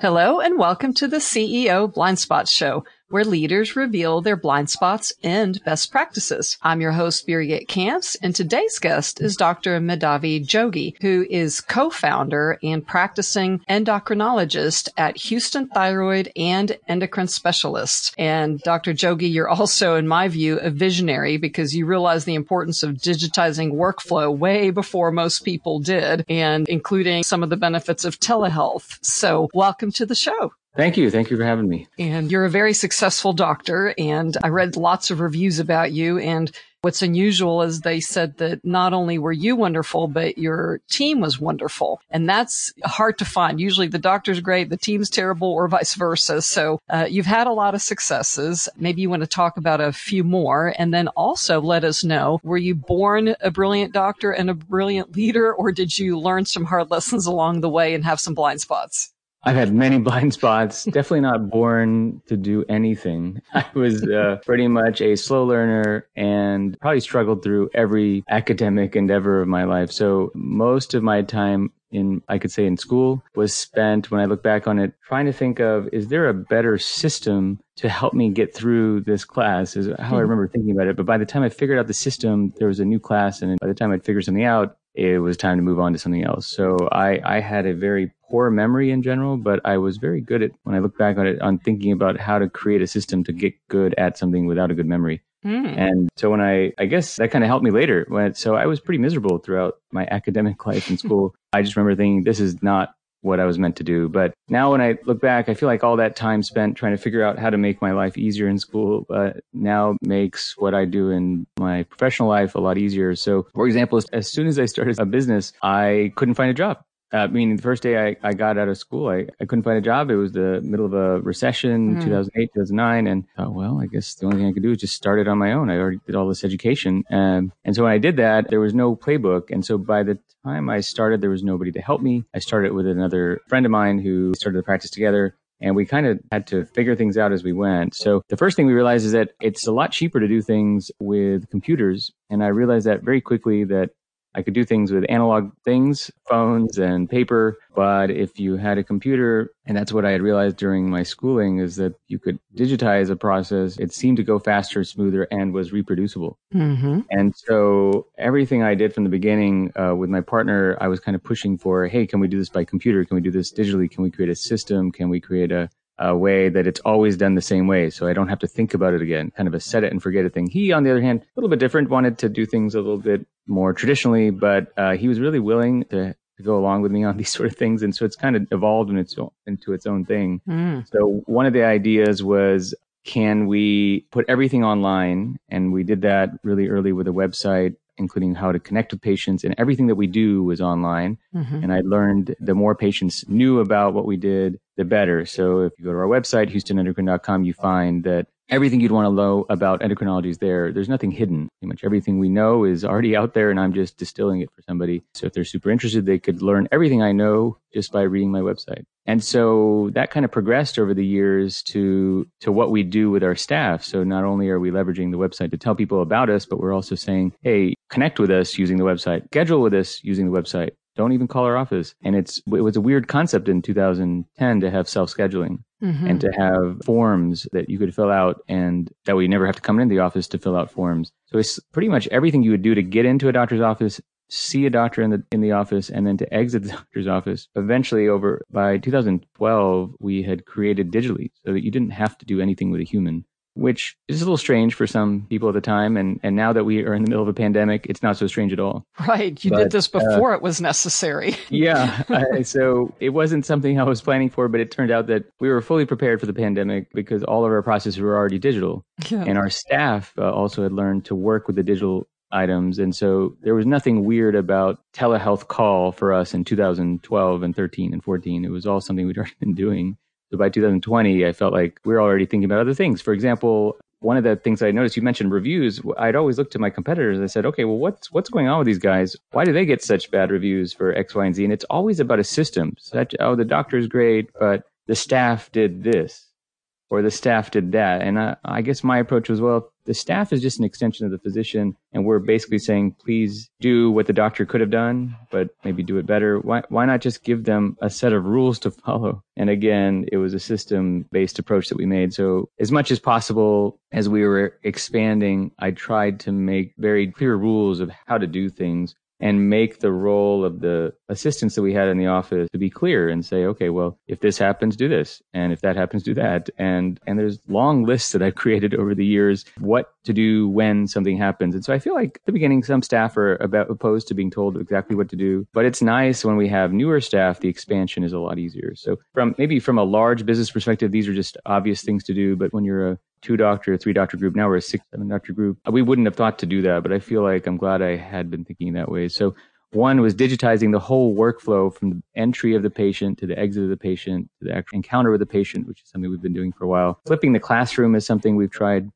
Hello and welcome to the CEO Blind Spots Show, where leaders reveal their blind spots and best practices. I'm your host, Birgit Kamps, and today's guest is Dr. Medhavi Jogi, who is co-founder and practicing endocrinologist at Houston Thyroid and Endocrine Specialist. And Dr. Jogi, you're also, in my view, a visionary because you realize the importance of digitizing workflow way before most people did, and including some of the benefits of telehealth. So welcome to the show. Thank you. Thank you for having me. And you're a very successful doctor. And I read lots of reviews about you. And what's unusual is they said that not only were you wonderful, but your team was wonderful. And that's hard to find. Usually the doctor's great, the team's terrible, or vice versa. So uh, you've had a lot of successes. Maybe you want to talk about a few more. And then also let us know were you born a brilliant doctor and a brilliant leader, or did you learn some hard lessons along the way and have some blind spots? I've had many blind spots. Definitely not born to do anything. I was uh, pretty much a slow learner and probably struggled through every academic endeavor of my life. So most of my time in, I could say in school was spent when I look back on it, trying to think of, is there a better system to help me get through this class is how I hmm. remember thinking about it. But by the time I figured out the system, there was a new class. And by the time I'd figured something out, it was time to move on to something else. So I, I had a very poor memory in general, but I was very good at when I look back on it on thinking about how to create a system to get good at something without a good memory. Mm. And so when I, I guess that kind of helped me later. When, so I was pretty miserable throughout my academic life in school. I just remember thinking, this is not what I was meant to do. But now when I look back, I feel like all that time spent trying to figure out how to make my life easier in school uh, now makes what I do in my professional life a lot easier. So, for example, as soon as I started a business, I couldn't find a job. Uh, meaning the first day I, I got out of school, I, I couldn't find a job. It was the middle of a recession, mm. 2008, 2009. And I thought, well, I guess the only thing I could do is just start it on my own. I already did all this education. Um, and so when I did that, there was no playbook. And so by the time I started, there was nobody to help me. I started with another friend of mine who started the practice together and we kind of had to figure things out as we went. So the first thing we realized is that it's a lot cheaper to do things with computers. And I realized that very quickly that I could do things with analog things, phones and paper. But if you had a computer, and that's what I had realized during my schooling is that you could digitize a process. It seemed to go faster, smoother, and was reproducible. Mm-hmm. And so everything I did from the beginning uh, with my partner, I was kind of pushing for, hey, can we do this by computer? Can we do this digitally? Can we create a system? Can we create a a way that it's always done the same way. So I don't have to think about it again, kind of a set it and forget it thing. He, on the other hand, a little bit different, wanted to do things a little bit more traditionally, but uh, he was really willing to, to, go along with me on these sort of things. And so it's kind of evolved in its own, into its own thing. Mm. So one of the ideas was, can we put everything online? And we did that really early with a website including how to connect with patients and everything that we do was online. Mm-hmm. And I learned the more patients knew about what we did, the better. So if you go to our website, houstonendocrine.com, you find that everything you'd want to know about endocrinology is there. There's nothing hidden. Pretty much everything we know is already out there and I'm just distilling it for somebody. So if they're super interested, they could learn everything I know just by reading my website. And so that kind of progressed over the years to, to what we do with our staff. So not only are we leveraging the website to tell people about us, but we're also saying, Hey, connect with us using the website, schedule with us using the website. Don't even call our office. And it's, it was a weird concept in 2010 to have self scheduling mm-hmm. and to have forms that you could fill out and that you never have to come into the office to fill out forms. So it's pretty much everything you would do to get into a doctor's office, see a doctor in the in the office and then to exit the doctor's office. Eventually over by 2012 we had created digitally so that you didn't have to do anything with a human which is a little strange for some people at the time. And, and now that we are in the middle of a pandemic, it's not so strange at all. Right. You but, did this before uh, it was necessary. yeah. I, so it wasn't something I was planning for, but it turned out that we were fully prepared for the pandemic because all of our processes were already digital. Yeah. And our staff uh, also had learned to work with the digital items. And so there was nothing weird about telehealth call for us in 2012 and 13 and 14. It was all something we'd already been doing. By 2020, I felt like we are already thinking about other things. For example, one of the things I noticed, you mentioned reviews. I'd always look to my competitors. I said, okay, well, what's what's going on with these guys? Why do they get such bad reviews for X, Y, and Z? And it's always about a system. Such, oh, the doctor is great, but the staff did this. Or the staff did that. And I, I guess my approach was, well, the staff is just an extension of the physician, and we're basically saying, please do what the doctor could have done, but maybe do it better. Why, why not just give them a set of rules to follow? And again, it was a system based approach that we made. So as much as possible, as we were expanding, I tried to make very clear rules of how to do things and make the role of the assistants that we had in the office to be clear and say, okay, well, if this happens, do this. And if that happens, do that. And, and there's long lists that I've created over the years, what to do when something happens. And so I feel like at the beginning, some staff are about opposed to being told exactly what to do, but it's nice when we have newer staff, the expansion is a lot easier. So from maybe from a large business perspective, these are just obvious things to do. But when you're a two doctor, three doctor group. Now we're a six, seven doctor group. We wouldn't have thought to do that, but I feel like I'm glad I had been thinking that way. So one was digitizing the whole workflow from the entry of the patient to the exit of the patient to the actual encounter with the patient, which is something we've been doing for a while. Flipping the classroom is something we've tried,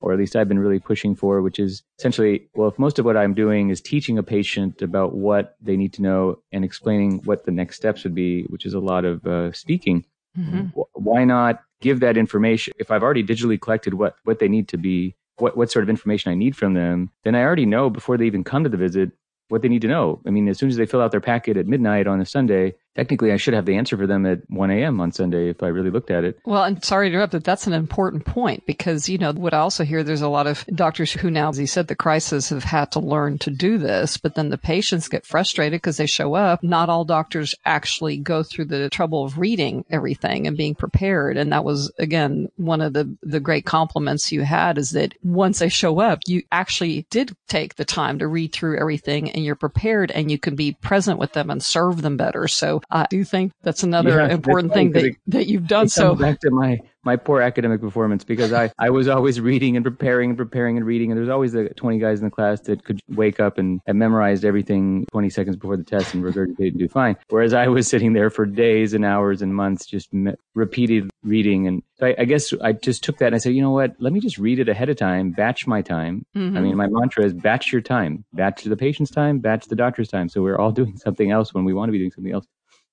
or at least I've been really pushing for, which is essentially, well, if most of what I'm doing is teaching a patient about what they need to know and explaining what the next steps would be, which is a lot of uh, speaking, mm-hmm. why not give that information. If I've already digitally collected what, what they need to be, what, what sort of information I need from them, then I already know before they even come to the visit what they need to know. I mean, as soon as they fill out their packet at midnight on a Sunday, technically I should have the answer for them at 1 a.m. on Sunday if I really looked at it. Well, and sorry to interrupt, but that's an important point because, you know, what I also hear, there's a lot of doctors who now, as he said, the crisis have had to learn to do this, but then the patients get frustrated because they show up. Not all doctors actually go through the trouble of reading everything and being prepared. And that was, again, one of the, the great compliments you had is that once they show up, you actually did take the time to read through everything and you're prepared and you can be present with them and serve them better. So I do think that's another yeah, important thing that, it, that you've done. so back to my my poor academic performance because I, I was always reading and preparing and preparing and reading. And there's always the 20 guys in the class that could wake up and have memorized everything 20 seconds before the test and regurgitate and do fine. Whereas I was sitting there for days and hours and months just me- repeated reading. And so I, I, guess I just took that and I said, you know what? Let me just read it ahead of time, batch my time. Mm-hmm. I mean, my mantra is batch your time, batch the patient's time, batch the doctor's time. So we're all doing something else when we want to be doing something else.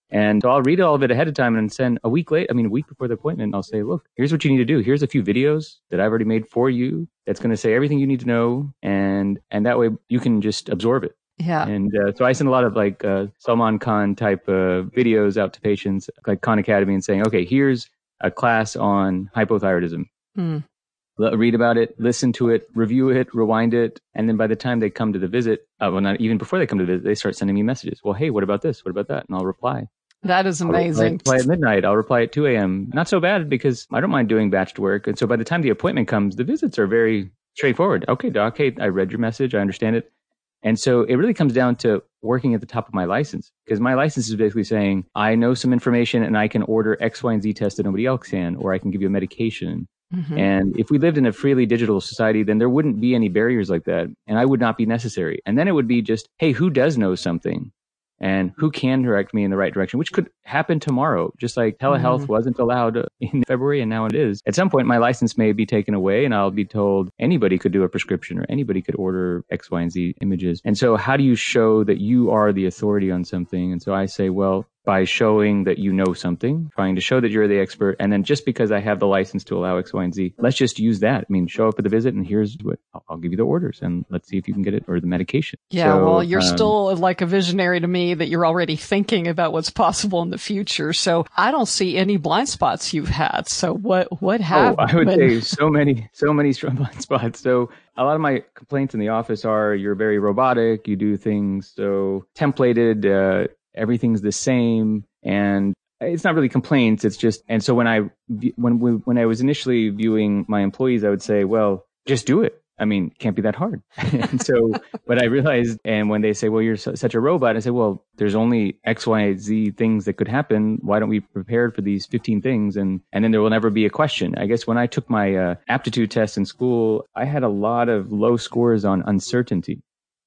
And so I'll read all of it ahead of time and send a week late, I mean, a week before the appointment, I'll say, look, here's what you need to do. Here's a few videos that I've already made for you that's going to say everything you need to know. And, and that way you can just absorb it. Yeah. And uh, so I send a lot of like uh, Salman Khan type uh, videos out to patients, like Khan Academy, and saying, okay, here's a class on hypothyroidism. Mm. Read about it, listen to it, review it, rewind it, and then by the time they come to the visit, uh, well, not even before they come to the visit, they start sending me messages. Well, hey, what about this? What about that? And I'll reply. That is amazing. I'll reply at midnight. I'll reply at 2 a.m. Not so bad because I don't mind doing batched work. And so by the time the appointment comes, the visits are very straightforward. Okay, doc, hey, I read your message. I understand it. And so it really comes down to working at the top of my license because my license is basically saying I know some information and I can order X, Y, and Z test that nobody else can, or I can give you a medication. Mm-hmm. And if we lived in a freely digital society, then there wouldn't be any barriers like that. And I would not be necessary. And then it would be just, hey, who does know something? and who can direct me in the right direction, which could happen tomorrow, just like telehealth mm-hmm. wasn't allowed in February and now it is. At some point, my license may be taken away and I'll be told anybody could do a prescription or anybody could order X, Y, and Z images. And so how do you show that you are the authority on something? And so I say, well, by showing that you know something, trying to show that you're the expert. And then just because I have the license to allow X, Y, and Z, let's just use that. I mean, show up at the visit and here's what I'll, I'll give you the orders and let's see if you can get it or the medication. Yeah. So, well, you're um, still like a visionary to me that you're already thinking about what's possible in the future. So I don't see any blind spots you've had. So what, what have oh, I would say so many, so many strong blind spots. So a lot of my complaints in the office are you're very robotic. You do things so templated. Uh, everything's the same and it's not really complaints it's just and so when i when we, when i was initially viewing my employees i would say well just do it. I mean can't be that hard. And so but i realized and when they say well you're such a robot i say well there's only x y z things that could happen. Why don't we prepare for these 15 things? And and then there will never be a question. I guess when i took my uh, aptitude test in school i had a lot of low scores on uncertainty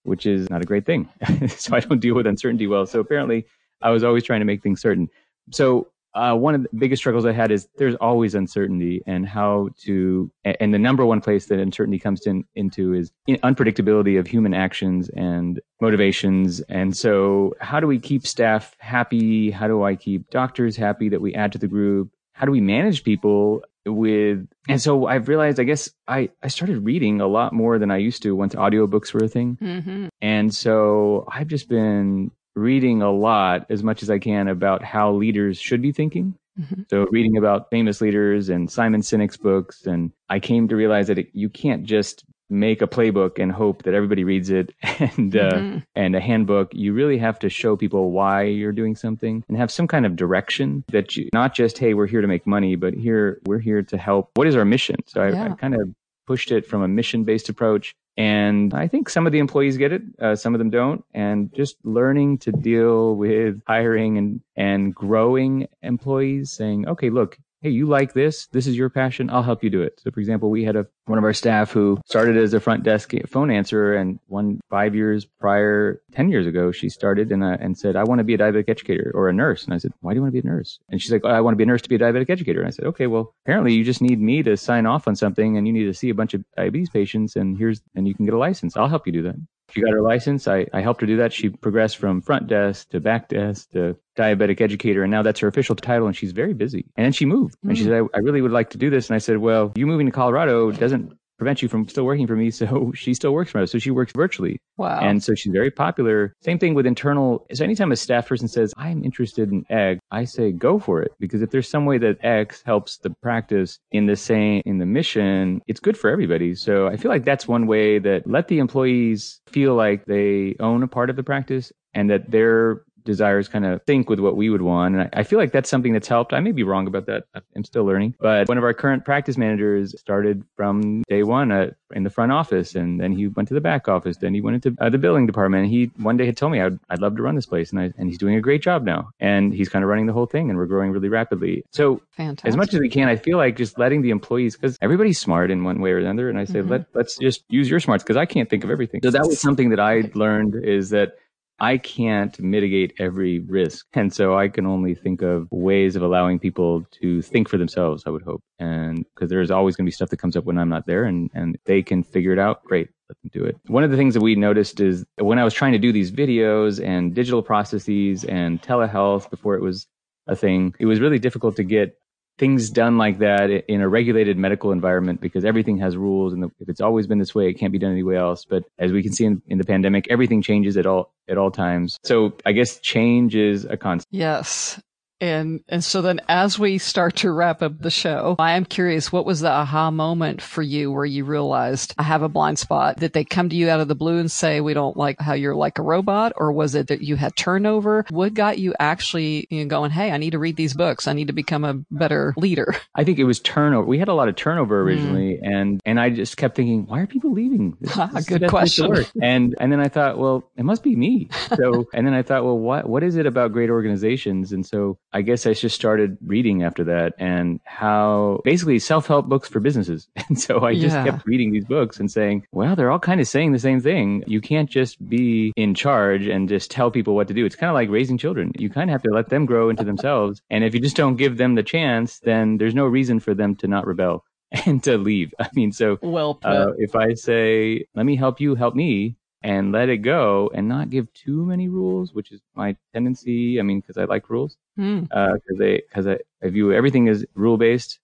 which is not a great thing. so I don't deal with uncertainty well. So apparently, I was always trying to make things certain. So uh, one of the biggest struggles I had is there's always uncertainty, and how to. And the number one place that uncertainty comes in, into is unpredictability of human actions and motivations. And so, how do we keep staff happy? How do I keep doctors happy that we add to the group? How do we manage people with and so I've realized I guess I I started reading a lot more than I used to once audiobooks were a thing. Mm-hmm. And so I've just been reading a lot as much as I can about how leaders should be thinking. Mm-hmm. So reading about famous leaders and Simon Sinek's books and I came to realize that it, you can't just make a playbook and hope that everybody reads it. And uh, Mhm. and a handbook you really have to show people why you're doing something and have some kind of direction that you not just hey we're here to make money but here we're here to help. What is our mission? So i, I kind of pushed it from a mission based approach. And i think some of the employees get it uh, some of them don't. And just learning to deal with hiring and and growing employees saying okay look hey, you like this? This is your passion. I'll help you do it. So, for example, we had a one of our staff who started as a front desk phone answerer, and one five years prior, ten years ago, she started and uh, and said, I want to be a diabetic educator or a nurse. And I said, Why do you want to be a nurse? And she's like, oh, I want to be a nurse to be a diabetic educator. And I said, Okay, well, apparently you just need me to sign off on something, and you need to see a bunch of diabetes patients, and here's and you can get a license. I'll help you do that. She got her license. I, I helped her do that. She progressed from front desk to back desk to diabetic educator. And now that's her official title. And she's very busy. And then she moved and she Mm. said, I, I really would like to do this. And I said, well, you moving to Colorado doesn't prevent you from still working for me. So she still works for us. So she works virtually. Wow. And so she's very popular. Same thing with internal. So anytime a staff person says, I'm interested in egg, I say, go for it. Because if there's some way that X helps the practice in the same, in the mission, it's good for everybody. So I feel like that's one way that let the employees feel like they own a part of the practice and that their desires kind of think with what we would want. And I, I feel like that's something that's helped. I may be wrong about that. I'm still learning. But one of our current practice managers started from day one uh, in the front office, and then he went to the back office. Then he went into uh, the billing department. And he one day had told me I'd, I'd love to run this place, and I, and he's doing a great job now. And he's kind of running the whole thing, and we're growing really rapidly. So Fantastic. as much as we can, I feel like just letting the employees, because everybody's smart in one way or another. And I say, Mhm. let, let's just use your smarts because I can't think of everything. So that was something that I learned is that I can't mitigate every risk. And so I can only think of ways of allowing people to think for themselves, I would hope. And because there's always going to be stuff that comes up when I'm not there and, and they can figure it out. Great. Let them do it. One of the things that we noticed is when I was trying to do these videos and digital processes and telehealth before it was a thing, it was really difficult to get things done like that in a regulated medical environment because everything has rules and if it's always been this way it can't be done any way else. But as we can see in, in the pandemic everything changes at all at all times. So i guess change is a constant. Yes. And and so then as we start to wrap up the show, I am curious what was the aha moment for you where you realized I have a blind spot? Did they come to you out of the blue and say we don't like how you're like a robot or was it that you had turnover? What got you actually you know, going, "Hey, I need to read these books. I need to become a better leader." i think it was turnover we had a lot of turnover mm. originally and and i just kept thinking why are people leaving This- this good the best place to question. and and then i thought well it must be me so and then i thought well what what is it about great organizations and so i guess i just started reading after that and how basically self-help books for businesses. And so i just Yeah. kept reading these books and saying well they're all kind of saying the same thing. You can't just be in charge and just tell people what to do. It's kind of like raising children. You kind of have to let them grow into themselves. And if you just don't give them the chance then there's no reason for them to not rebel and to leave. I mean so Well uh, if I say, let me help you, help me, and let it go and not give too many rules, which is my tendency. I mean, because I like rules, Hmm. because they, because I, I view everything as rule based.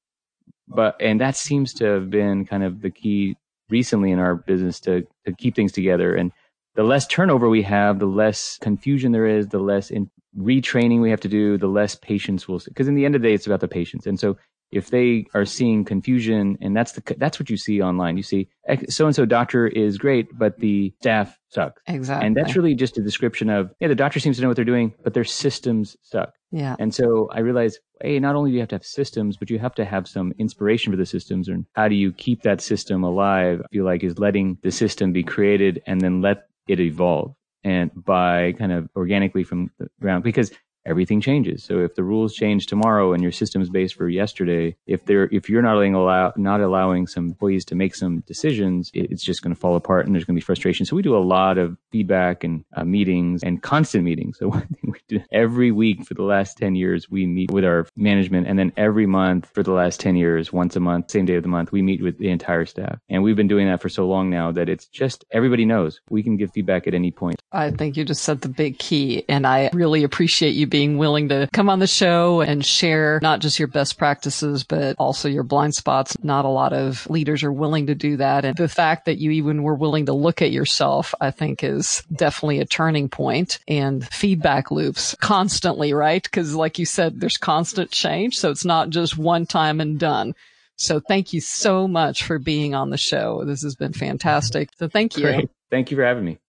But, and that seems to have been kind of the key recently in our business to, to keep things together. And the less turnover we have, the less confusion there is, the less in retraining we have to do, the less patience we'll. because in the end of the day, it's about the patients. And so if they are seeing confusion and that's the that's what you see online you see so and so doctor is great but the staff sucks exactly. and that's really just a description of yeah the doctor seems to know what they're doing but their systems suck yeah. and so i realized hey not only do you have to have systems but you have to have some inspiration for the systems and how do you keep that system alive i feel like is letting the system be created and then let it evolve and by kind of organically from the ground because everything changes. So if the rules change tomorrow and your system's based for yesterday, if they're if you're not allowing allow, not allowing some employees to make some decisions, it, it's just going to fall apart and there's going to be frustration. So we do a lot of feedback and uh, meetings and constant meetings. So one thing we do every week for the last 10 years, we meet with our management and then every month for the last 10 years, once a month, same day of the month, we meet with the entire staff. And we've been doing that for so long now that it's just everybody knows we can give feedback at any point. I think you just said the big key and I really appreciate you being willing to come on the show and share not just your best practices, but also your blind spots. Not a lot of leaders are willing to do that. And the fact that you even were willing to look at yourself, I think is definitely a turning point and feedback loops constantly, right? Because like you said, there's constant change. So it's not just one time and done. So thank you so much for being on the show. This has been fantastic. So thank you. Great. Thank you for having me.